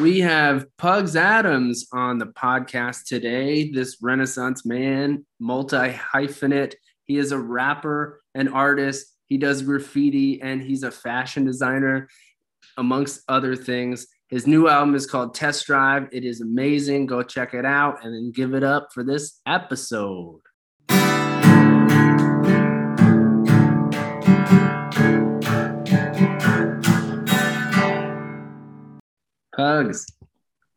We have Pugs Atomz on the podcast today. This Renaissance man, multi hyphenate. He is a rapper, an artist. He does graffiti and he's a fashion designer, amongst other things. His new album is called Test Drive. It is amazing. Go check it out and then give it up for this episode. Hugs.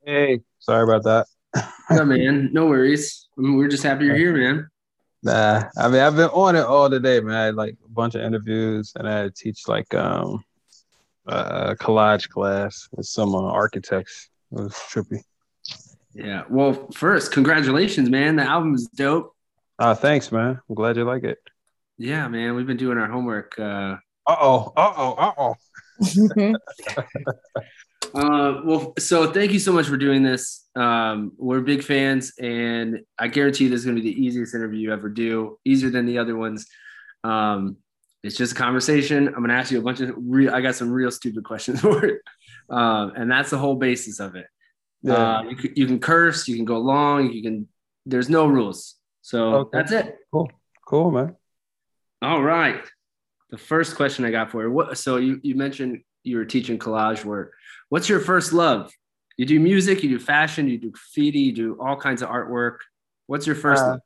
Hey, sorry about that. yeah, man. No worries. I mean, we're just happy you're here, man. Nah, I mean I've been on it all today, man. I had like a bunch of interviews, and I had to teach like um a collage class with some uh, architects. It was trippy. Yeah. Well, first, congratulations, man. The album is dope. Uh thanks, man. I'm glad you like it. Yeah, man. We've been doing our homework. Uh oh. Uh oh. Uh oh. Uh, well, so thank you so much for doing this. Um, we're big fans, and I guarantee this is going to be the easiest interview you ever do, easier than the other ones. Um, it's just a conversation. I'm going to ask you a bunch of real. I got some real stupid questions for it, um, and that's the whole basis of it. Yeah. Uh, you, can, you can curse, you can go long, you can. There's no rules, so okay. that's it. Cool, cool, man. All right. The first question I got for you. What? So you you mentioned you were teaching collage work What's your first love? You do music, you do fashion, you do graffiti, you do all kinds of artwork. What's your first uh, love?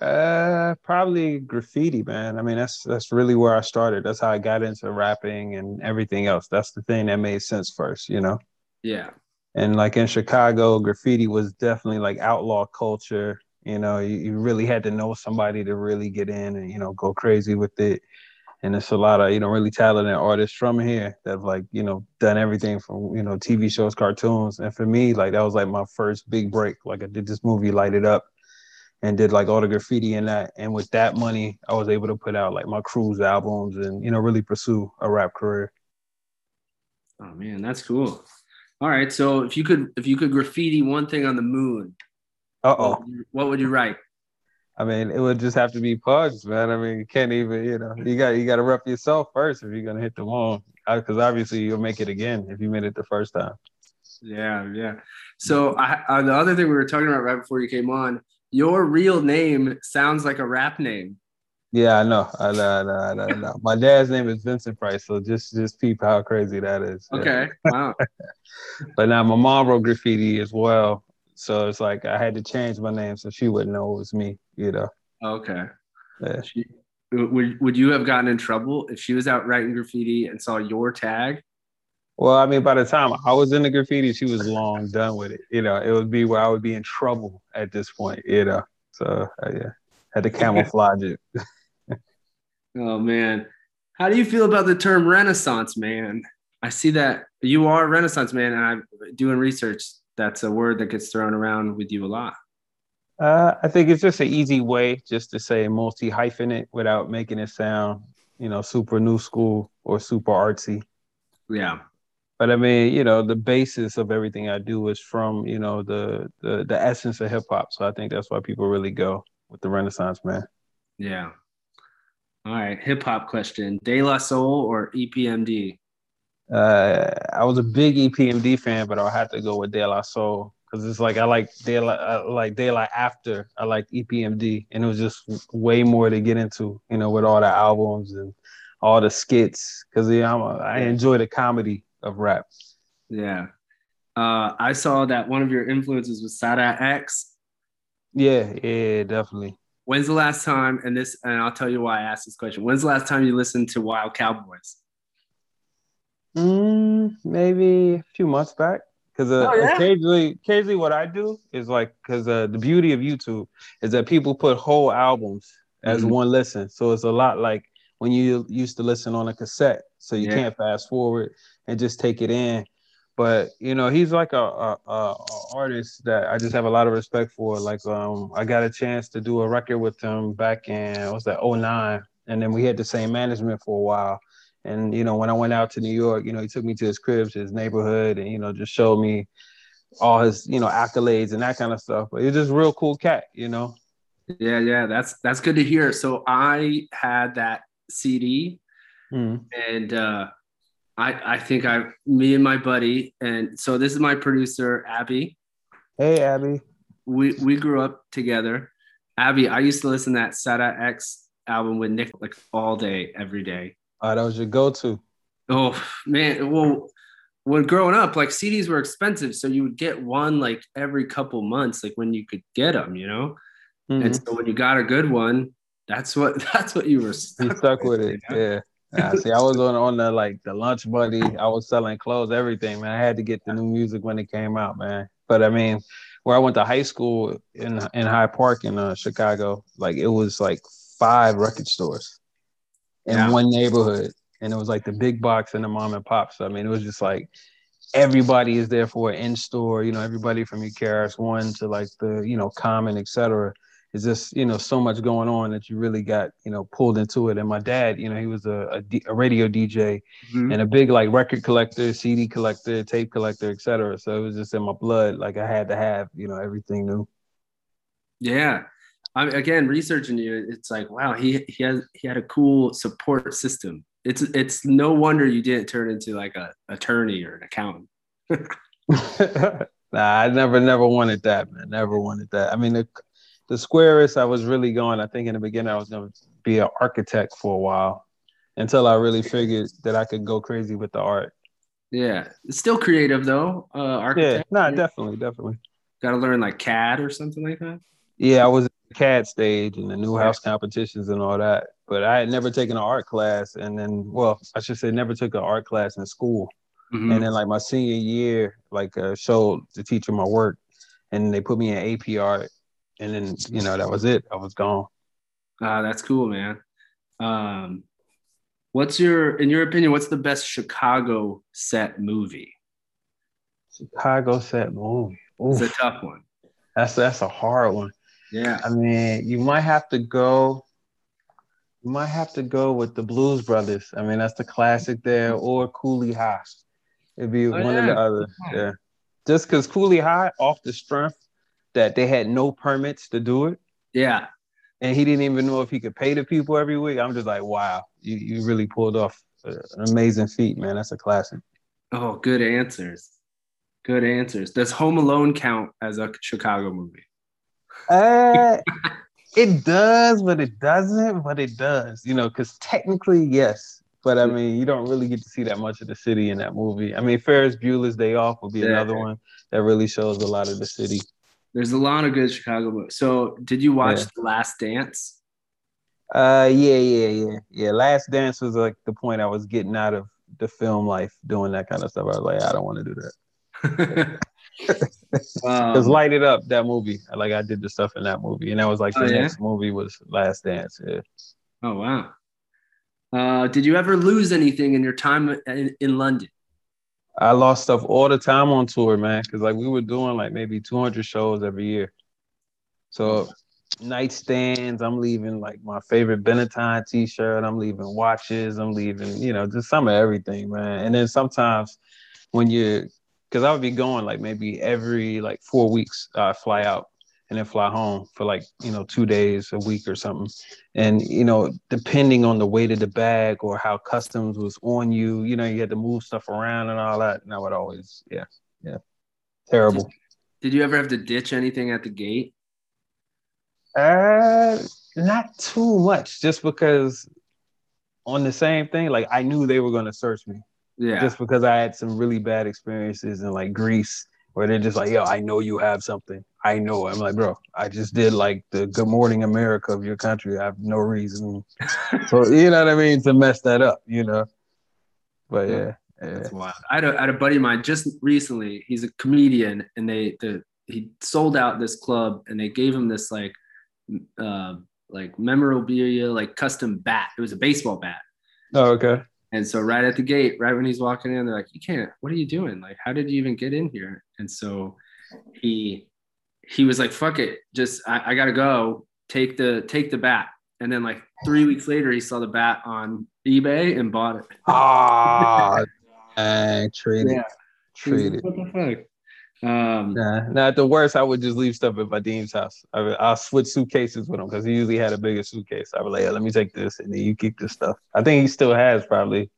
Uh, probably graffiti, man. I mean, that's that's really where I started. That's how I got into rapping and everything else. That's the thing that made sense first, you know. Yeah. And like in Chicago, graffiti was definitely like outlaw culture. You know, you, you really had to know somebody to really get in and you know go crazy with it and it's a lot of you know really talented artists from here that have like you know done everything from you know TV shows, cartoons, and for me like that was like my first big break. Like I did this movie, Light It Up, and did like all the graffiti in that, and with that money, I was able to put out like my cruise albums and you know really pursue a rap career. Oh man, that's cool. All right, so if you could if you could graffiti one thing on the moon, uh oh, what would you write? I mean, it would just have to be pugs, man. I mean, you can't even, you know, you got you got to rep yourself first if you're gonna hit the wall, because obviously you'll make it again if you made it the first time. Yeah, yeah. So I, uh, the other thing we were talking about right before you came on, your real name sounds like a rap name. Yeah, I know. I know. I know. I know, I know. My dad's name is Vincent Price, so just just peep how crazy that is. Okay. Yeah. Wow. but now my mom wrote graffiti as well, so it's like I had to change my name so she wouldn't know it was me, you know. Okay. Yeah. She, would would you have gotten in trouble if she was out writing graffiti and saw your tag? Well, I mean, by the time I was in the graffiti, she was long done with it. You know, it would be where I would be in trouble at this point. You know, so uh, yeah, had to camouflage it. oh man, how do you feel about the term Renaissance man? I see that you are a Renaissance man, and I'm doing research that's a word that gets thrown around with you a lot. Uh, I think it's just an easy way just to say multi hyphenate without making it sound, you know, super new school or super artsy. Yeah. But I mean, you know, the basis of everything I do is from, you know, the the, the essence of hip hop. So I think that's why people really go with the Renaissance man. Yeah. All right. Hip hop question. De La Soul or EPMD? Uh, I was a big EPMD fan, but I had to go with De La Soul because it's like I like De La, I like De La after I like EPMD, and it was just way more to get into, you know, with all the albums and all the skits because yeah, I'm a, I enjoy the comedy of rap. Yeah, uh, I saw that one of your influences was Sadat X. Yeah, yeah, definitely. When's the last time? And this, and I'll tell you why I asked this question. When's the last time you listened to Wild Cowboys? Mm, maybe a few months back. Because uh, oh, yeah? occasionally, occasionally, what I do is like, because uh, the beauty of YouTube is that people put whole albums as mm-hmm. one listen. So it's a lot like when you used to listen on a cassette, so you yeah. can't fast forward and just take it in. But you know, he's like a, a, a, artist that I just have a lot of respect for. Like, um, I got a chance to do a record with him back in what's that, 09. and then we had the same management for a while. And you know, when I went out to New York, you know, he took me to his crib, to his neighborhood, and you know, just showed me all his, you know, accolades and that kind of stuff. But he's just real cool cat, you know. Yeah, yeah, that's that's good to hear. So I had that CD, mm. and uh, I I think I me and my buddy and so this is my producer Abby. Hey Abby. We we grew up together. Abby, I used to listen to that Sadat X album with Nick like all day, every day. Oh, that was your go-to. Oh man, well, when growing up, like CDs were expensive, so you would get one like every couple months, like when you could get them, you know. Mm-hmm. And so when you got a good one, that's what that's what you were stuck, you stuck with, with it. Yeah. yeah. see, I was on on the like the lunch buddy. I was selling clothes, everything, man. I had to get the new music when it came out, man. But I mean, where I went to high school in in Hyde Park in uh, Chicago, like it was like five record stores in yeah. one neighborhood and it was like the big box and the mom and pop. So I mean, it was just like everybody is there for in store. You know, everybody from your KRS One to like the you know Common, etc. Is just you know so much going on that you really got you know pulled into it. And my dad, you know, he was a, a, D, a radio DJ mm-hmm. and a big like record collector, CD collector, tape collector, etc. So it was just in my blood. Like I had to have you know everything new. Yeah, I mean, again, researching you, it's like, wow, he he has he had a cool support system it's it's no wonder you didn't turn into like a attorney or an accountant. nah, I never never wanted that, man. Never wanted that. I mean, the the squarest I was really going. I think in the beginning I was going to be an architect for a while, until I really figured that I could go crazy with the art. Yeah, it's still creative though. Uh, architect. Yeah, no, definitely, definitely. Got to learn like CAD or something like that. Yeah, I was CAD stage and the new house competitions and all that but I had never taken an art class, and then, well, I should say, never took an art class in school. Mm-hmm. And then, like my senior year, like uh, showed the teacher my work, and they put me in AP art, and then you know that was it. I was gone. Ah, uh, that's cool, man. Um, what's your, in your opinion, what's the best Chicago set movie? Chicago set movie. Oof. It's a tough one. That's that's a hard one. Yeah. I mean, you might have to go You might have to go with the Blues Brothers. I mean, that's the classic there, or Cooley High. It'd be oh, one yeah. or the other. Yeah. Just because Cooley High, off the strength that they had no permits to do it. Yeah. And he didn't even know if he could pay the people every week. I'm just like, wow, you, you really pulled off an amazing feat, man. That's a classic. Oh, good answers. Good answers. Does Home Alone count as a Chicago movie? Uh, It does, but it doesn't, but it does, you know, because technically, yes. But I mean, you don't really get to see that much of the city in that movie. I mean, Ferris Bueller's Day Off will be yeah. another one that really shows a lot of the city. There's a lot of good Chicago movies. So, did you watch yeah. The Last Dance? Uh, yeah, yeah, yeah, yeah. Last Dance was like the point I was getting out of the film life, doing that kind of stuff. I was like, I don't want to do that. Because um, light it up that movie. Like I did the stuff in that movie, and that was like the oh, yeah? next movie was Last Dance. Yeah. Oh wow. Uh, did you ever lose anything in your time in, in London? I lost stuff all the time on tour, man. Because like we were doing like maybe 200 shows every year. So nightstands, I'm leaving like my favorite Benetton t-shirt. I'm leaving watches. I'm leaving, you know, just some of everything, man. And then sometimes when you're because I would be going like maybe every like four weeks. I uh, fly out and then fly home for like you know two days a week or something. And you know, depending on the weight of the bag or how customs was on you, you know, you had to move stuff around and all that. And I would always, yeah, yeah, terrible. Did, did you ever have to ditch anything at the gate? Uh, not too much, just because on the same thing, like I knew they were gonna search me. Yeah. Just because I had some really bad experiences in like Greece where they're just like, yo, I know you have something. I know. I'm like, bro, I just did like the Good Morning America of your country. I have no reason. so you know what I mean to mess that up, you know. But yeah. yeah. That's wild. I had, a, I had a buddy of mine just recently. He's a comedian, and they the he sold out this club, and they gave him this like uh, like memorabilia, like custom bat. It was a baseball bat. Oh, okay. And so right at the gate, right when he's walking in, they're like, "You can't. What are you doing? Like, how did you even get in here?" And so he he was like, "Fuck it, just I, I gotta go. Take the take the bat." And then like three weeks later, he saw the bat on eBay and bought it. Ah, oh, it. Trade it. What the fuck? Um, nah, nah, at the worst, I would just leave stuff at my dean's house. I would, I'll switch suitcases with him because he usually had a bigger suitcase. I would like, let me take this, and then you keep this stuff. I think he still has probably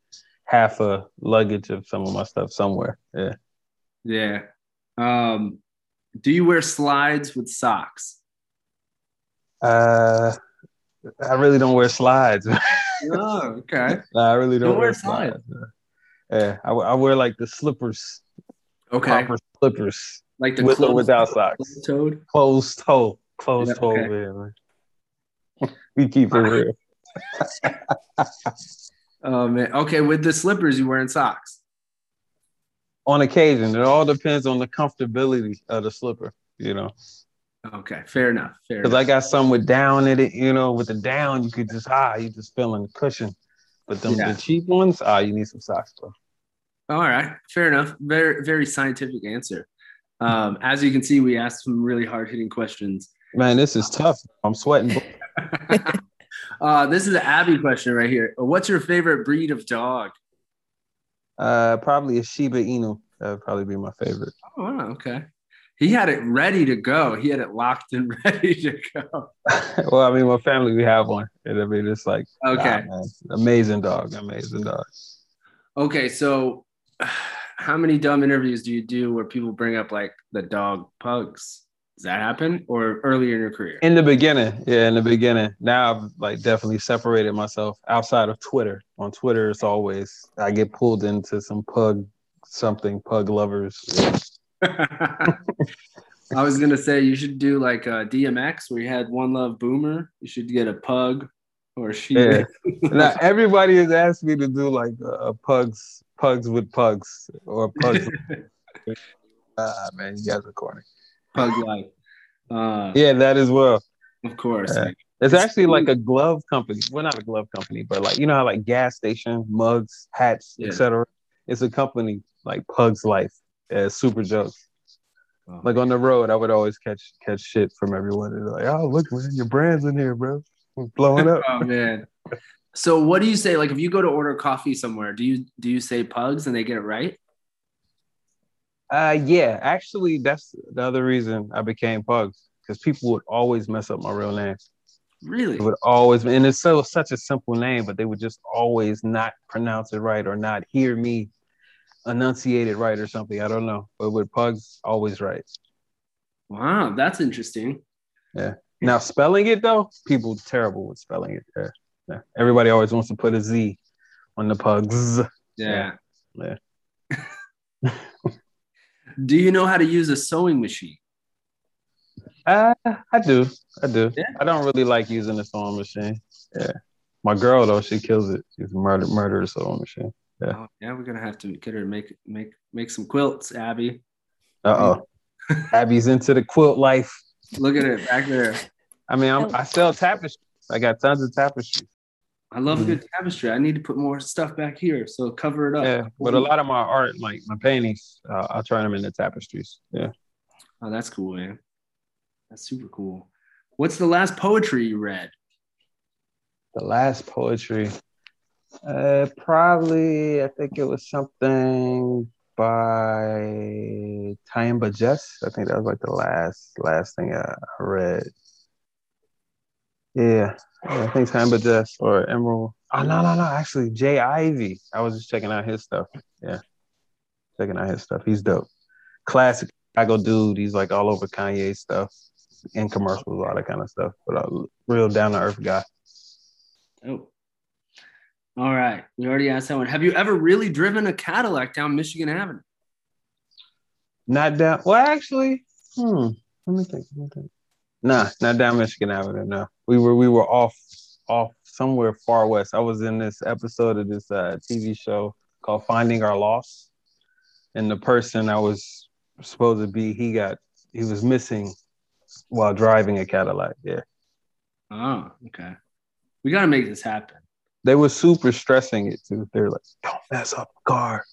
half a luggage of some of my stuff somewhere. Yeah. Yeah. Um, do you wear slides with socks? Uh, I really don't wear slides. oh, okay. no, I really don't, don't wear, slides. slides. Yeah, I, I, wear like the slippers. Okay. Proper slippers. Like the with or without socks. Closed toed. Closed toe. Closed yeah, toe. Okay. Man. we keep it real. oh man. Okay, with the slippers, you wearing socks? On occasion, it all depends on the comfortability of the slipper. You know. Okay, fair enough. Fair. Because I got some with down in it. You know, with the down, you could just ah, you just feeling the cushion. But them yeah. the cheap ones, ah, you need some socks, bro. All right, fair enough. Very very scientific answer. Um, as you can see, we asked some really hard hitting questions. Man, this is tough. I'm sweating. uh, this is an Abby question right here. What's your favorite breed of dog? Uh, probably a Shiba Inu. That would probably be my favorite. Oh, wow, okay. He had it ready to go. He had it locked and ready to go. well, I mean, my family we have one, I mean, it's like okay, amazing dog, amazing dog. Okay, so how many dumb interviews do you do where people bring up like the dog pugs? Does that happen or earlier in your career? In the beginning, yeah, in the beginning. Now I've like definitely separated myself outside of Twitter. On Twitter, it's always I get pulled into some pug something pug lovers. I was gonna say you should do like uh, a DMX where you had one love boomer. You should get a pug or she. Yeah. now everybody has asked me to do like a, a pugs pugs with pugs or pugs. ah man, you guys are corny. Pug life. Uh, yeah, that as well. Of course. It's, it's actually like a glove company. Well, not a glove company, but like you know how like gas station mugs, hats, yeah. etc. It's a company like Pugs Life. Yeah, super jokes. Like on the road, I would always catch catch shit from everyone. They're like, "Oh, look, man, your brand's in here, bro, blowing up." oh man. So what do you say? Like if you go to order coffee somewhere, do you do you say pugs and they get it right? Uh yeah, actually that's the other reason I became pugs because people would always mess up my real name. Really? It would always and it's so such a simple name, but they would just always not pronounce it right or not hear me enunciate it right or something. I don't know. But with pugs, always right. Wow, that's interesting. Yeah. Now spelling it though, people terrible with spelling it. Yeah. Yeah. Everybody always wants to put a Z on the pugs. Yeah. Yeah. do you know how to use a sewing machine? Uh, I do. I do. Yeah. I don't really like using a sewing machine. Yeah. My girl though, she kills it. She's a murder murder sewing machine. Yeah. Oh, yeah, we're gonna have to get her to make make make some quilts, Abby. Uh oh. Abby's into the quilt life. Look at it back there. I mean, I'm, i sell tapestries. I got tons of tapestries. I love mm-hmm. good tapestry. I need to put more stuff back here, so cover it up. Yeah, but a lot of my art, like my paintings, uh, I'll turn them into tapestries. Yeah. Oh, that's cool, man. That's super cool. What's the last poetry you read? The last poetry. Uh, probably, I think it was something by Tyehimba Jess. I think that was like the last last thing I read. Yeah, yeah I think Tyehimba Jess or Emerald. Oh no, no, no. Actually, J Ivy. I was just checking out his stuff. Yeah, checking out his stuff. He's dope. Classic Chicago dude. He's like all over Kanye stuff in commercials, all that kind of stuff. But a real down to earth guy. Oh. All right. We already asked that one. Have you ever really driven a Cadillac down Michigan Avenue? Not down. Well, actually, hmm. Let me think. Let me think. Nah, not down Michigan Avenue. No, we were we were off off somewhere far west. I was in this episode of this uh, TV show called Finding Our Lost, and the person I was supposed to be, he got he was missing while driving a Cadillac. Yeah. Oh, okay. We got to make this happen. They were super stressing it too. They're like, "Don't mess up the car."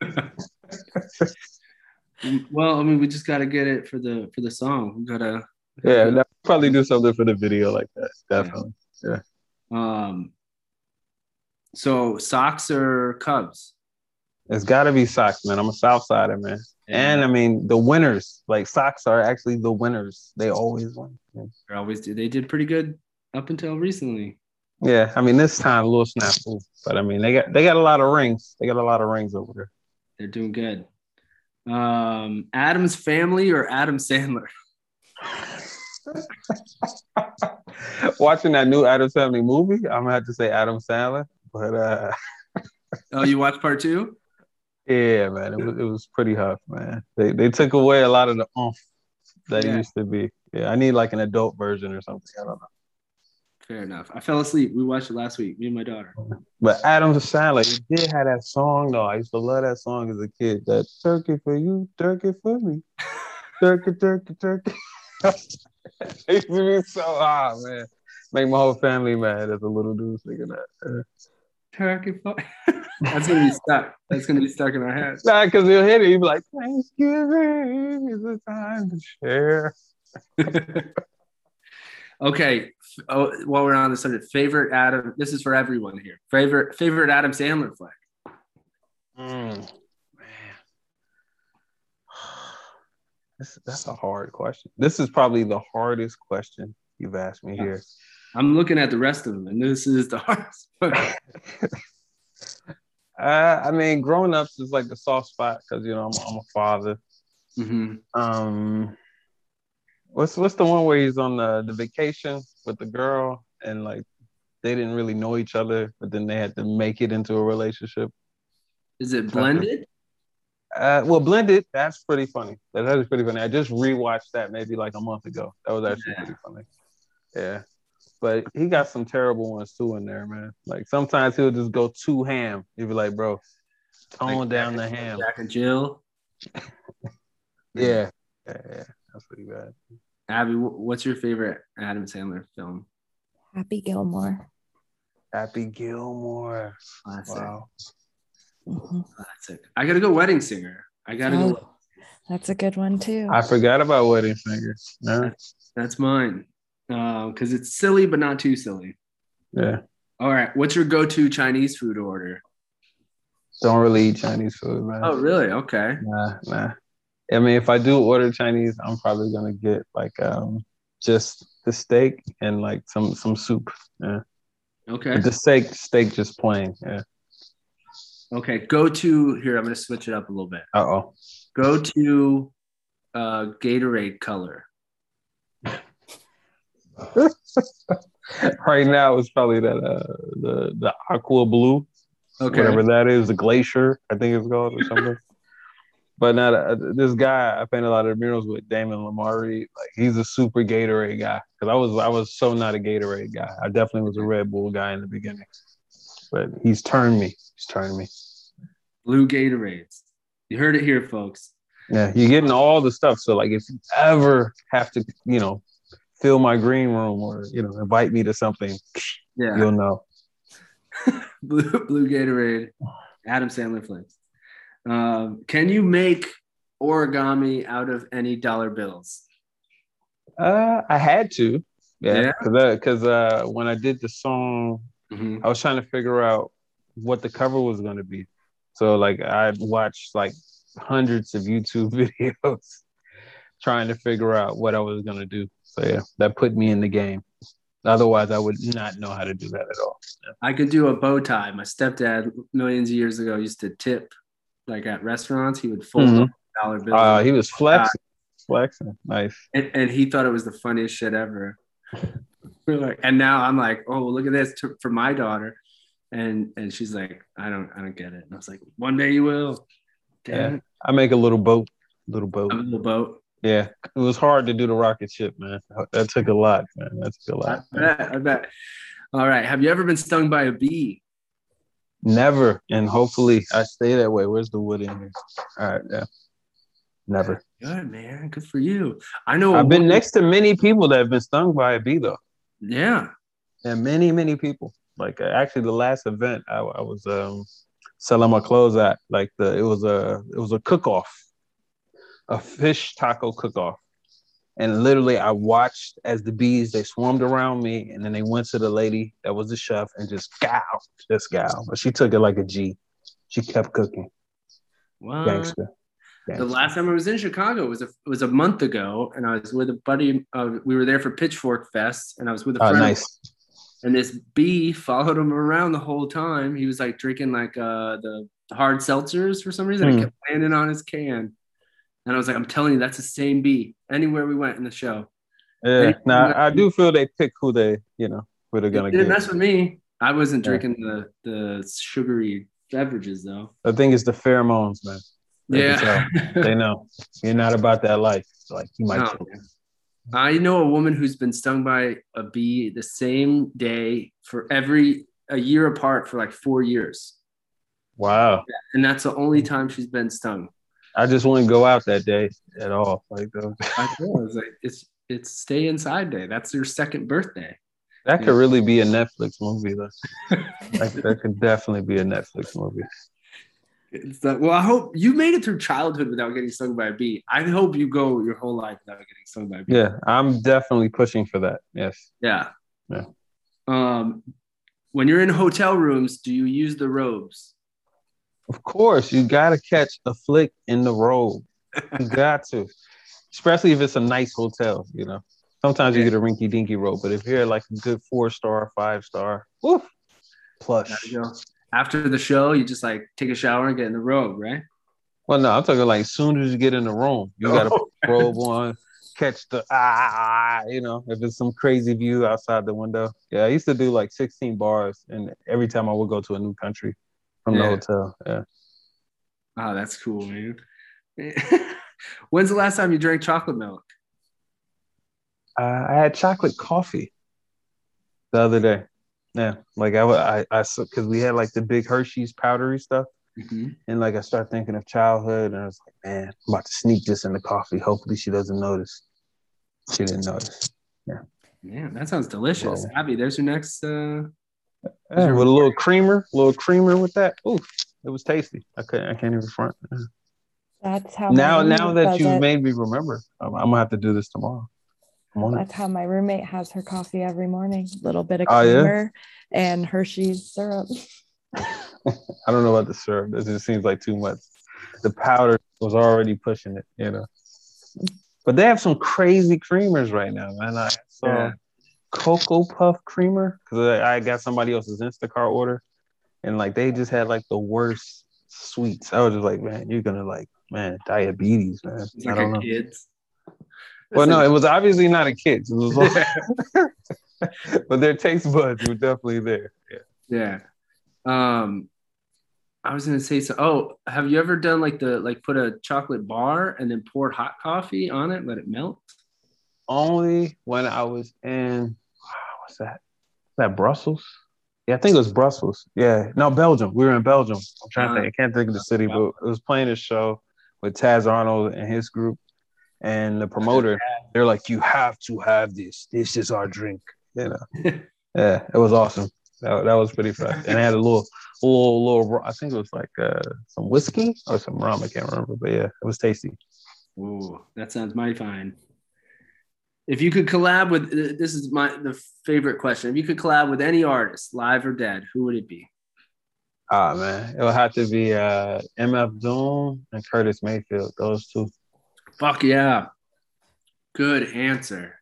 well, I mean, we just got to get it for the for the song. We gotta. Yeah, probably do something for the video like that. Definitely. Yeah. yeah. Um. So Sox or Cubs? It's got to be Sox, man. I'm a South Sider, man. Yeah. And I mean, the winners, like Sox, are actually the winners. They always win. They always do. They did pretty good up until recently. Yeah, I mean this time a little snafu, but I mean they got they got a lot of rings. They got a lot of rings over there. They're doing good. Um, Addams Family or Adam Sandler? Watching that new Adam Sandler movie, I'm gonna have to say Adam Sandler. But uh oh, you watched part two? Yeah, man, it was, it was pretty tough, man. They they took away a lot of the oomph that yeah. used to be. Yeah, I need like an adult version or something. I don't know. Fair enough. I fell asleep. We watched it last week, me and my daughter. But Adam Sandler, he did have that song though. I used to love that song as a kid. That turkey for you, turkey for me, turkey, turkey, turkey. it used to be so hot, man. Make my whole family mad as a little dude singing that. Turkey. That's gonna be stuck. That's gonna be stuck in our heads. Nah, because he'll hit it. He'll be like, Thanksgiving is the time to share. okay. Oh, while we're on the subject, favorite Adam. This is for everyone here. Favorite favorite Adam Sandler flick. Mm, this, that's a hard question. This is probably the hardest question you've asked me here. I'm looking at the rest of them, and this is the hardest. Uh, I mean, growing up is like the soft spot because you know I'm, I'm a father. Mm-hmm. Um, what's what's the one where he's on the, the vacation with the girl and like they didn't really know each other, but then they had to make it into a relationship. Is it blended? Uh, well, blended. That's pretty funny. That, that is pretty funny. I just rewatched that maybe like a month ago. That was actually yeah. pretty funny. Yeah but he got some terrible ones too in there, man. Like sometimes he'll just go too ham. He'll be like, bro, tone like down the ham. Jack and Jill. yeah. yeah, yeah, that's pretty bad. Abby, what's your favorite Adam Sandler film? Happy Gilmore. Happy Gilmore. Classic. Wow. Mm-hmm. Classic. I gotta go Wedding Singer. I gotta oh, go. That's a good one too. I forgot about Wedding Singer. No. That's, that's mine because uh, it's silly but not too silly. Yeah. All right. What's your go-to Chinese food order? Don't really eat Chinese food, man. Oh, really? Okay. Nah, nah. I mean, if I do order Chinese, I'm probably gonna get like um just the steak and like some some soup. Yeah. Okay. But the steak steak just plain. Yeah. Okay. Go to here. I'm gonna switch it up a little bit. Uh oh. Go to uh Gatorade color. right now it's probably that uh the the aqua blue okay whatever that is the glacier i think it's called or something but now uh, this guy i painted a lot of murals with Damon Lamar Reed like he's a super gatorade guy because i was i was so not a gatorade guy i definitely was a red bull guy in the beginning but he's turned me he's turned me blue gatorades you heard it here folks yeah you're getting all the stuff so like if you ever have to you know fill my green room or you know invite me to something, yeah, you'll know. blue, blue Gatorade, Adam Sandler flicks. Um, can you make origami out of any dollar bills? Uh, I had to, yeah, because yeah. uh, when I did the song, mm-hmm. I was trying to figure out what the cover was going to be. So like I watched like hundreds of YouTube videos trying to figure out what I was going to do. So yeah, that put me in the game. Otherwise, I would not know how to do that at all. I could do a bow tie. My stepdad, millions of years ago, used to tip like at restaurants. He would fold mm-hmm. dollar bills. Uh, he was flexing, flexing, nice. And, and, he thought it was the funniest shit ever. like, and now I'm like, oh, look at this for my daughter, and and she's like, I don't, I don't get it. And I was like, one day you will. Damn yeah, I make a little boat, little boat, a little boat. Yeah, it was hard to do the rocket ship, man. That took a lot, man. That took a lot. I bet. I bet. All right. Have you ever been stung by a bee? Never, and hopefully I stay that way. Where's the wood in here? All right, yeah. Never. Good man. Good for you. I know. I've been next to many people that have been stung by a bee, though. Yeah. And many, many people. Like uh, actually, the last event I, I was um, selling my clothes at, like the it was a it was a cook off a fish taco cook off. And literally, I watched as the bees they swarmed around me, and then they went to the lady that was the chef and just gow, just gow. But she took it like a G. She kept cooking. What? Gangster. Gangster. The last time I was in Chicago was a was a month ago, and I was with a buddy. Uh, we were there for Pitchfork Fest, and I was with a oh, friend. Oh, nice. And this bee followed him around the whole time. He was like drinking like uh the hard seltzers for some reason. Mm. It kept landing on his can. And I was like, I'm telling you, that's the same bee anywhere we went in the show. Yeah, now I do feel they pick who they, you know, who they're gonna get. mess with me. I wasn't yeah. drinking the the sugary beverages though. I think it's the pheromones, man. They yeah, they know you're not about that life. Like you might. No. I know a woman who's been stung by a bee the same day for every a year apart for like four years. Wow. And that's the only time she's been stung. I just wouldn't go out that day at all. Like those. I know. It's like it's it's stay inside day. That's your second birthday. That could really be a Netflix movie though. that could definitely be a Netflix movie. That, well, I hope you made it through childhood without getting stung by a bee. I hope you go your whole life without getting stung by a bee. Yeah, I'm definitely pushing for that. Yes. Yeah. Yeah. Um, when you're in hotel rooms, do you use the robes? Of course, you gotta catch a flick in the robe. You got to, especially if it's a nice hotel. You know, sometimes you get a rinky dinky robe, but if you're like a good four star, five star, woof, plush after the show, you just like take a shower and get in the robe, right? Well, no, I'm talking like soon as you get in the room, you got to robe on, catch the ah, you know, if it's some crazy view outside the window. Yeah, I used to do like 16 bars, and every time I would go to a new country from yeah. the hotel. Yeah. Oh, that's cool, man. When's the last time you drank chocolate milk? Uh, I had chocolate coffee the other day. Yeah, like I, I, I, because we had like the big Hershey's powdery stuff, mm-hmm. and like I started thinking of childhood, and I was like, man, I'm about to sneak this in the coffee. Hopefully, she doesn't notice. She didn't notice. Yeah. Man, that sounds delicious. Yeah. Abby, there's your next. uh yeah, with a little creamer, a little creamer with that. Ooh, it was tasty. I couldn't. I can't even front. That's how. Now, now that you made me remember, I'm, I'm gonna have to do this tomorrow. That's how my roommate has her coffee every morning. A little bit of ah, creamer oh, yeah? and Hershey's syrup. I don't know about the syrup. It just seems like too much. The powder was already pushing it, you know. But they have some crazy creamers right now, man. I saw yeah. Cocoa Puff creamer because I got somebody else's Instacart order, and like they just had like the worst sweets. I was just like, man, you're gonna like, man, diabetes, man. It's I don't know. Kids. Well, no, it was obviously not a kid's. It was like, but their taste buds were definitely there. Yeah. Yeah. Um, I was gonna say so. Oh, have you ever done like the like put a chocolate bar and then poured hot coffee on it, let it melt? Only when I was in what's that? that Brussels? Yeah, I think it was Brussels. Yeah, no, Belgium. We were in Belgium. I'm trying uh, to think. I can't think of the city, but it was playing a show with Taz Arnold and his group, and the promoter, they're like, "You have to have this. This is our drink." You know, yeah, it was awesome. That, that was pretty fun, and it had a little, little, little. I think it was like uh, some whiskey or some rum. I can't remember, but yeah, it was tasty. Ooh, that sounds mighty fine. If you could collab with, this is my the favorite question. If you could collab with any artist, live or dead, who would it be? Ah man, it would have to be uh, MF Doom and Curtis Mayfield. Those two. Fuck yeah. Good answer.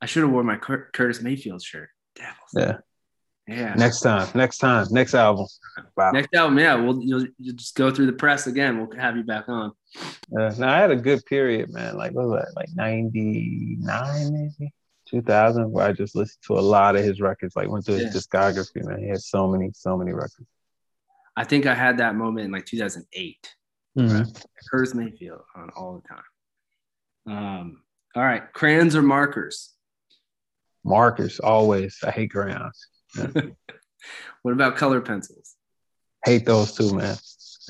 I should have worn my Cur- Curtis Mayfield shirt. Devils. Yeah. Yeah. Next time. Next time. Next album. Wow. Next album. Yeah. We'll you'll, you'll just go through the press again. We'll have you back on. Yeah. Now I had a good period, man. Like what was that? Like ninety nine, maybe two thousand, where I just listened to a lot of his records. Like went through his yeah. discography, man. He had so many, so many records. I think I had that moment in like 2008. Mm-hmm. Curtis Mayfield on all the time. Um, all right, crayons or markers? Markers, always. I hate crayons. What about color pencils? Hate those too, man.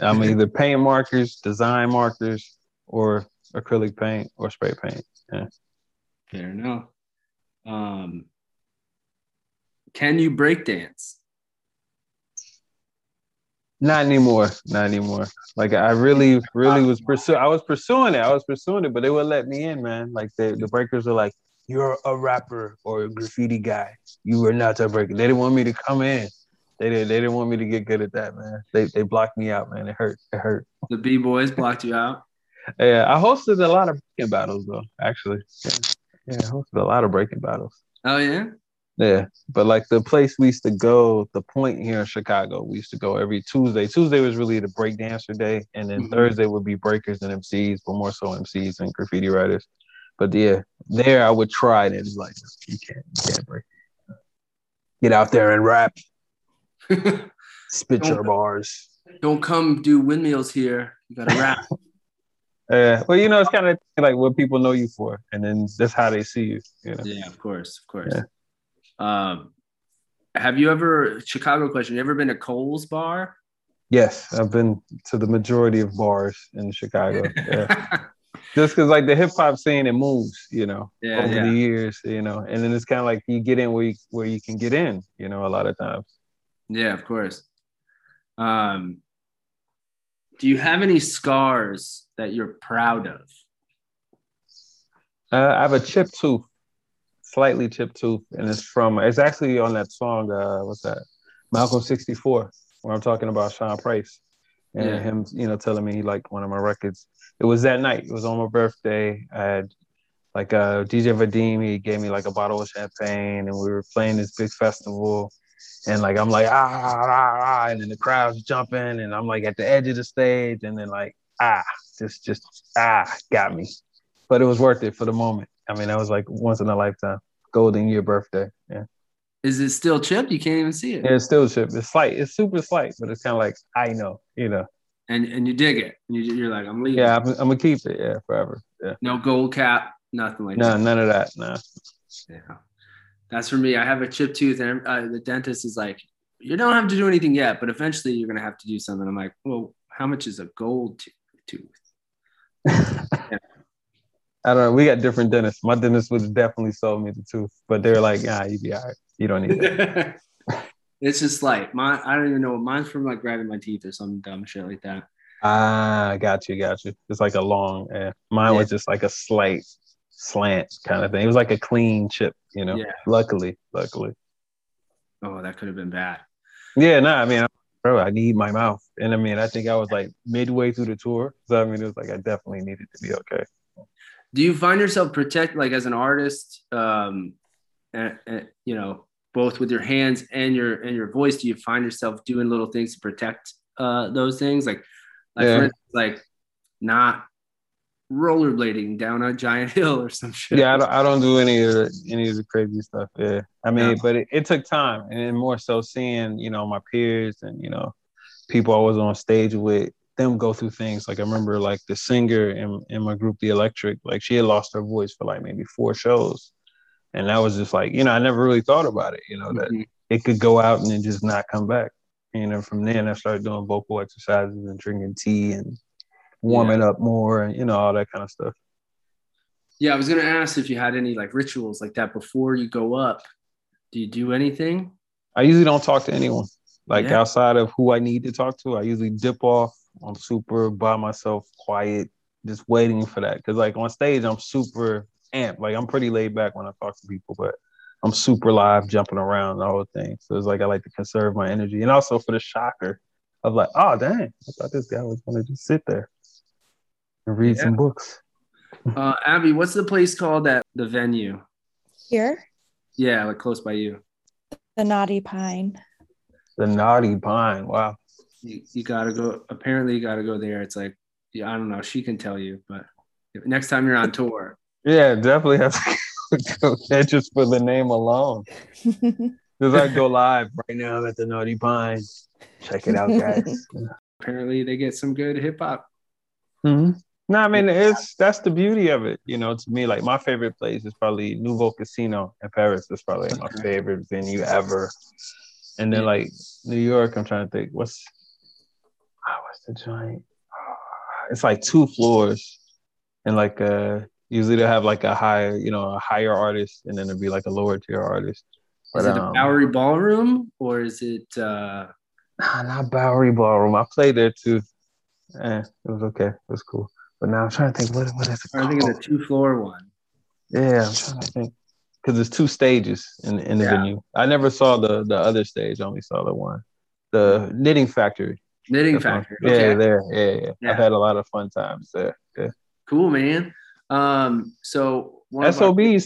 I'm either paint markers, design markers, or acrylic paint or spray paint. Yeah. Fair enough. Um, can you break dance? Not anymore. Not anymore. Like I really, really was pursuing. I was pursuing it. I was pursuing it, but they would let me in, man. Like the the breakers were like, "You're a rapper or a graffiti guy. You are not a breaker." They didn't want me to come in. They didn't. They didn't want me to get good at that, man. They they blocked me out, man. It hurt. It hurt. The b boys blocked you out. Yeah, I hosted a lot of breaking battles though. Actually, yeah, yeah I hosted a lot of breaking battles. Oh yeah. Yeah, but like the place we used to go, the point here in Chicago, we used to go every Tuesday. Tuesday was really the breakdancer day, and then mm-hmm. Thursday would be breakers and MCs, but more so MCs and graffiti writers. But yeah, there I would try it. It's like you can't, you can't break. Get out there and rap. Spit your bars. Don't come do windmills here. You gotta rap. Yeah, well, you know, it's kind of like what people know you for, and then that's how they see you. you know? Yeah, of course, of course. Yeah. Um, have you ever Chicago question? You ever been to Cole's bar? Yes, I've been to the majority of bars in Chicago. Yeah. Just because like the hip hop scene, it moves, you know, yeah, over yeah. the years, you know, and then it's kind of like you get in where you, where you can get in, you know, a lot of times. Yeah, of course. Um, do you have any scars that you're proud of? Uh, I have a chipped tooth, slightly chipped tooth, and it's from. It's actually on that song. Uh, what's that? Malcolm sixty four, where I'm talking about Sean Price and yeah. him, you know, telling me he liked one of my records. It was that night. It was on my birthday. I had like uh, DJ Vadim. He gave me like a bottle of champagne, and we were playing this big festival and like I'm like ah, ah, ah, ah, and then the crowd's jumping, and I'm like at the edge of the stage, and then like ah, just just ah, got me. But it was worth it for the moment. I mean, that was like once in a lifetime, golden year birthday. Yeah. Is it still chipped? You can't even see it. Yeah, it's still chipped. It's slight. It's super slight, but it's kind of like I know, you know. And and you dig it. You, are like, I'm leaving. Yeah, I'm, I'm, gonna keep it. Yeah, forever. Yeah. No gold cap, nothing like no, that. No, none of that. No. Yeah. That's for me. I have a chipped tooth, and uh, the dentist is like, "You don't have to do anything yet, but eventually you're gonna have to do something." I'm like, "Well, how much is a gold t- tooth?" yeah. I don't know. We got different dentists. My dentist would definitely sold me the tooth, but they're like, "Ah, you be all right. You don't need it." it's just like my. I don't even know. Mine's from like grabbing my teeth or some dumb shit like that. Ah, got you, got you. It's like a long. Yeah. Mine yeah. was just like a slight slant kind of thing. It was like a clean chip, you know. Yeah. Luckily, luckily. Oh, that could have been bad. Yeah, no, nah, I mean, bro, I need my mouth, and I mean, I think I was like midway through the tour, so I mean, it was like I definitely needed to be okay. Do you find yourself protect like as an artist, um, and, and you know, both with your hands and your and your voice? Do you find yourself doing little things to protect uh, those things, like, like, yeah. instance, like not rollerblading down a giant hill or some shit. Yeah, I don't, I don't do any of the, any of the crazy stuff. Yeah, I mean, but it, it, took time, and more so seeing you know my peers and you know people I was on stage with them go through things. Like I remember like the singer in in my group, The Electric, like she had lost her voice for like maybe four shows, and that was just like you know I never really thought about it. You know that mm-hmm. it could go out and then just not come back. You know, from then I started doing vocal exercises and drinking tea and warming yeah. up more and you know all that kind of stuff yeah i was to ask if you had any like rituals like that before you go up do you do anything i usually don't talk to anyone like yeah. outside of who i need to talk to i usually dip off i'm super by myself quiet just waiting for that because like on stage i'm super amped like i'm pretty laid back when i talk to people but i'm super live jumping around the whole thing so it's like i like to conserve my energy and also for the shocker of like oh dang i thought this guy was going to just sit there and read yeah. some books. uh, Abby, what's the place called at the venue? Here? Yeah, like close by you. The Naughty Pine. The Naughty Pine. Wow. You, you gotta go. Apparently, you gotta go there. It's like, yeah, I don't know. She can tell you, but next time you're on tour. yeah, definitely have to go there just for the name alone. Because I go live right now I'm at the Naughty Pine. Check it out, guys. Apparently, they get some good hip hop. Mm-hmm. No, I mean it's that's the beauty of it. You know, to me, like my favorite place is probably Nouveau Casino in Paris. It's probably my favorite venue ever. And then like New York, I'm trying to think what's oh, what's the joint? It's like two floors, and like uh usually they have like a higher, you know, a higher artist, and then it'd be like a lower tier artist. But, is it um, a Bowery Ballroom or is it? uh Nah, not Bowery Ballroom. I played there too. Eh, it was okay. It was cool. But now I'm trying to think what what is it? I think it's a two floor one. Yeah, I'm trying to think because there's two stages in in the yeah. venue. I never saw the the other stage. I only saw the one, the Knitting Factory. Knitting Factory. Okay. Yeah, there. Yeah, yeah, yeah, I've had a lot of fun times there. Yeah. Cool, man. Um, so SOBs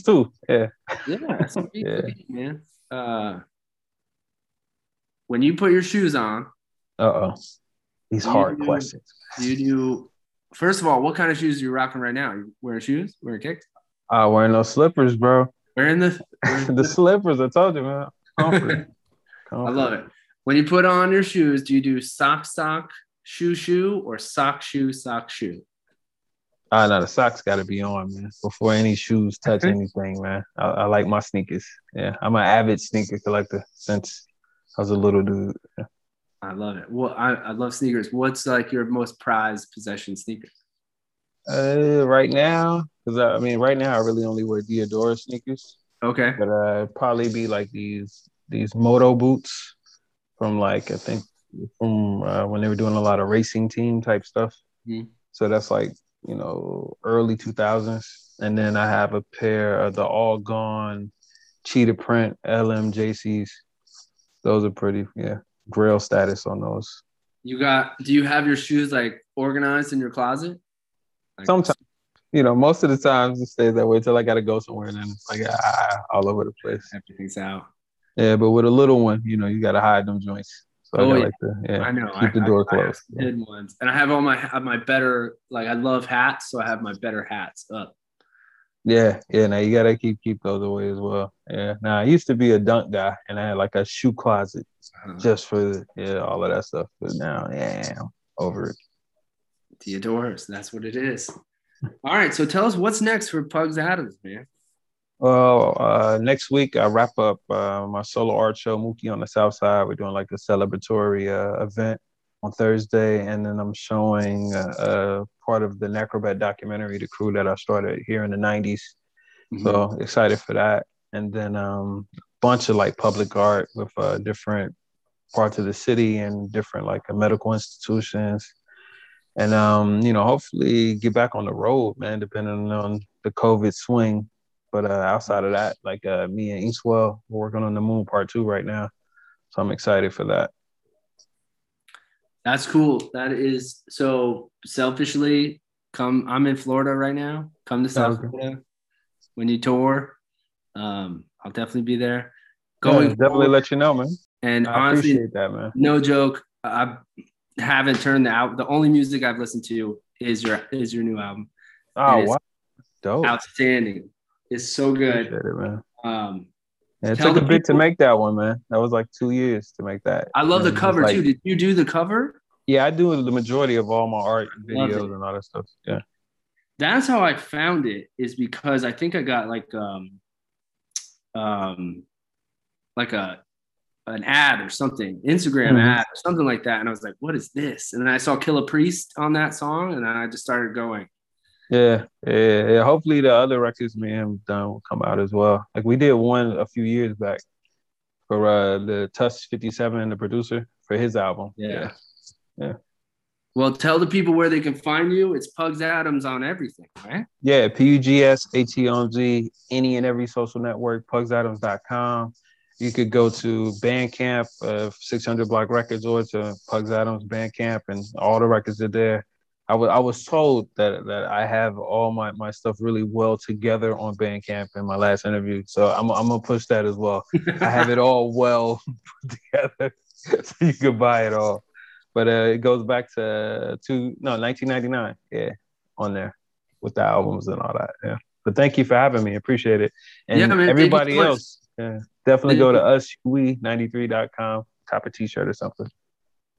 our- too. Yeah. Yeah, SOBs, yeah. man. uh, when you put your shoes on. Uh oh. These hard do, questions. You do. First of all, what kind of shoes are you rocking right now? You wearing shoes? Wearing kicks? Uh, wearing those slippers, bro. Wearing the wearing the slippers. I told you, man. Comfort. Comfort. I love it. When you put on your shoes, do you do sock, sock, shoe, shoe, or sock, shoe, sock, shoe? Ah, uh, no, the socks got to be on, man, before any shoes touch anything, man. I, I, like my sneakers. Yeah, I'm an avid sneaker collector since I was a little dude. Yeah. I love it. Well, I, I love sneakers. What's like your most prized possession sneaker? Uh, right now, because I, I, mean, right now I really only wear Diadora sneakers. Okay. But uh, probably be like these these moto boots from like I think from uh, when they were doing a lot of racing team type stuff. Mm-hmm. So that's like you know, early 2000s. And then I have a pair of the all gone cheetah print LMJCs. Those are pretty, yeah, grail status on those. You got, do you have your shoes like organized in your closet? Like, Sometimes, you know, most of the times it stays that way until I got to go somewhere and then it's like ah, all over the place. Everything's out. Yeah, but with a little one, you know, you got to hide them joints. So oh, I yeah. like to, yeah, I know. Keep I, the door I, closed. I ones, and I have all my my better like I love hats, so I have my better hats up. Yeah, yeah. Now you gotta keep keep those away as well. Yeah. Now I used to be a dunk guy, and I had like a shoe closet uh-huh. just for yeah all of that stuff. But now, yeah, I'm over it. Theodore's, that's what it is. All right, so tell us what's next for Pugs Atomz, man. Well, uh, next week I wrap up uh, my solo art show, Mookie on the South Side. We're doing like a celebratory uh, event on Thursday, and then I'm showing uh, part of the Nacrobat documentary, the crew that I started here in the '90s. Mm-hmm. So excited for that, and then um, a bunch of like public art with uh, different parts of the city and different like uh, medical institutions, and um, you know, hopefully get back on the road, man. Depending on the COVID swing but uh, outside of that, like uh, me and Eastwell, we're working on the Moon Part Two right now, so I'm excited for that. That's cool. That is so selfishly. Come, I'm in Florida right now. Come to South okay. Florida when you tour. Um, I'll definitely be there. Going yeah, definitely let you know, man. And I honestly, appreciate that, man. No joke. I haven't turned the out. The only music I've listened to is your is your new album. Oh wow, dope, outstanding is so good. It, man. Um, yeah, it took a bit to make that one, man. That was like two years to make that. I love and the cover like, too. Did you do the cover? Yeah, I do the majority of all my art videos and all that stuff. Yeah. That's how I found it, is because I think I got like um um like a an ad or something, Instagram mm-hmm. ad or something like that. And I was like, what is this? And then I saw Killah Priest on that song, and then I just started going. Yeah, yeah, yeah. Hopefully the other records me and him done will come out as well. Like we did one a few years back for uh the Tusk 57, and the producer, for his album. Yeah. yeah. Yeah. Well, tell the people where they can find you. It's Pugs Atomz on everything, right? Yeah, P U G S T O M Z, any and every social network, pugsatomz.com. You could go to Bandcamp, uh, 600 Block Records, or to Pugs Atomz Bandcamp, and all the records are there. I was I was told that that I have all my, my stuff really well together on Bandcamp in my last interview. So I'm I'm gonna push that as well. I have it all well put together, so you can buy it all. But uh, it goes back to to no 1999, yeah, on there with the albums and all that. Yeah. But thank you for having me. Appreciate it. And yeah, man, everybody else, yeah, definitely go to uswe93.com, cop a t-shirt or something.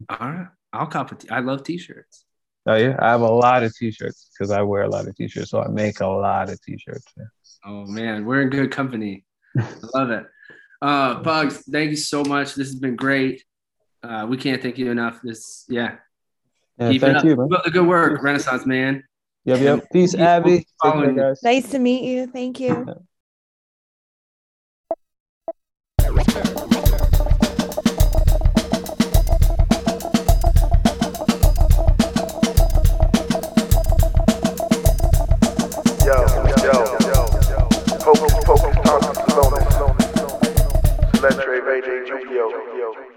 All right. I'll cop a t- I love t-shirts. Oh yeah, I have a lot of t-shirts because I wear a lot of t-shirts, so I make a lot of t-shirts. Yeah. Oh man, we're in good company. I love it. Uh, Pugs, thank you so much. This has been great. Uh, we can't thank you enough. This, yeah. yeah Keep thank you, man. the good work, Renaissance man. Yep, yep. Peace, Abby. Care. Nice to meet you. Thank you. Electro Raging Yu-Gi-Oh!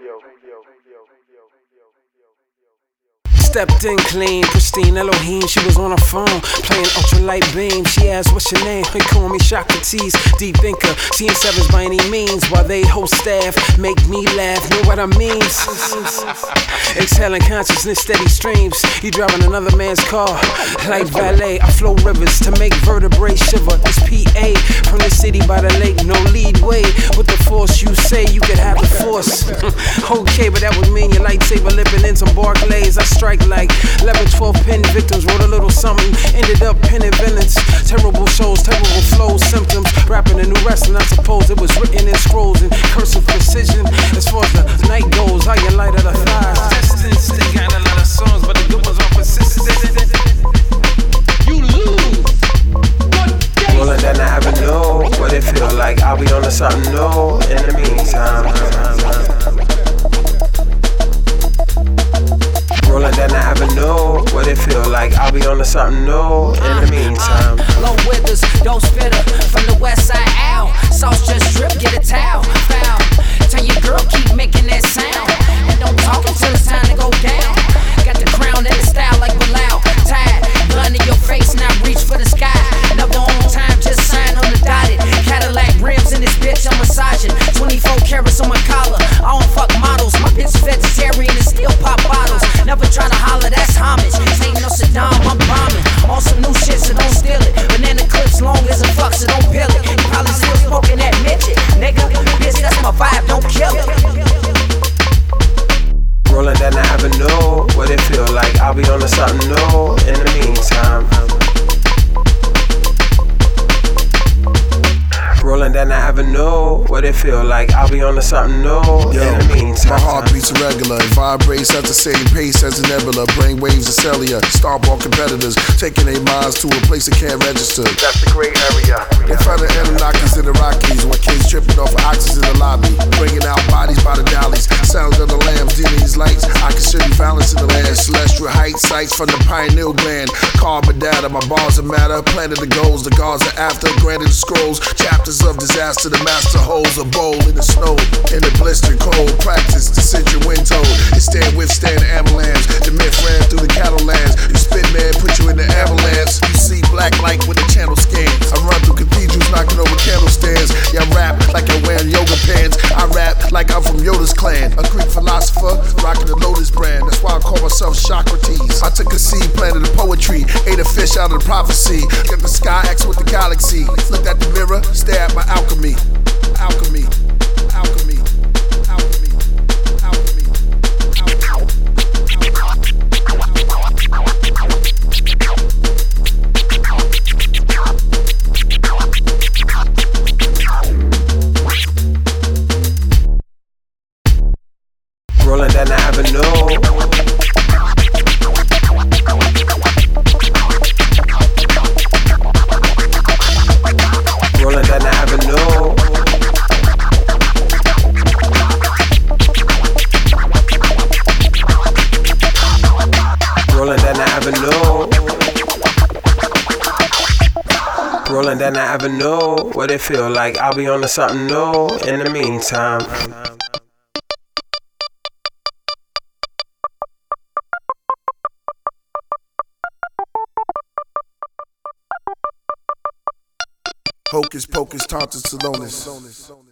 Stepped in clean, pristine Elohim. She was on her phone, playing ultralight beam. She asked, What's your name? They call me Socrates, deep thinker. Seeing sevens by any means, while they host staff make me laugh. Know what I mean? Exhaling consciousness, steady streams. You driving another man's car, like valet. I flow rivers to make vertebrae shiver. This PA from the city by the lake, no lead way. With the force you say, you could have the force. okay, but that would mean your lightsaber living in some Barclays. I strike like 11, 12 pin victims. Wrote a little something, ended up pinning villains. Terrible shows, terrible flows, symptoms. Rapping a new wrestling, I suppose it was written in scrolls and cursive precision. As far as the night goes, how you light of the thighs. Distance, they got a lot of songs, but the good ones are persistent. You lose. Rolling down the avenue, what it feel like? I'll be on to something new in the meantime. Rolling down the avenue, what it feel like? I'll be on to something new in the meantime. Uh, low withers, don't spitter from the west side out. Sauce just drip, get a towel. Foul. Tell your girl keep making that sound. And don't talk until it's time to go down. Got the crown and the style like Bilal. Tied, gun in your face, now reach for the sky. Never on time, just sign on the dotted. Cadillac rims in this bitch, I'm massaging. 24 carats on my collar. I don't fuck models, my bitch vegetarian and still pop. Never try to holler, that's homage. Ain't no Saddam, I'm bombing. On some new shit, so don't steal it. Banana clips long as a fuck, so don't peel it. You probably still smoking that midget. Nigga, bitch, that's my vibe, don't kill it. Rolling down the avenue, what it feel like? I'll be on to something new in the meantime. Rolling down the avenue, what it feel like? I'll be on to something new Yo, in the meantime. My heart beats irregular, it vibrates at the same pace as a nebula. Brain waves are cellular, starborn competitors taking their minds to a place that can't register. That's the great area. In front of Anunnakis in the Rockies, when kids tripping off of oxys in the lobby, bringing out bodies by the dollies, sounds of the lambs, dealing these lights. I you balance in the land, celestial height sights from the pineal gland. Carbon data, my bars are matter, planted the goals, the gods are after, granted the scrolls, chapters of disaster. The master holds a bowl in the snow, in the blistering cold. Practice the century wind told. It stand withstand avalanche. The myth ran through the cattle lands. You spit man, put you in the avalanche. You see black light with the channel scans. I run through cathedrals, knocking over candle stands. Yeah, rap like I'm wearing yoga pants. I rap like I'm from Yoda's clan. A Greek philosopher, rocking the Lotus brand. That's why I call myself Socrates. I took a seed, planted a poetry, ate a fish out of the prophecy. Got the sky X with the galaxy. Looked at the mirror, stare at my. Alchemy. Alchemy. Alchemy. Down the avenue. What it feel like? I'll be on to something new in the meantime. Hocus pocus, tauntus salonis.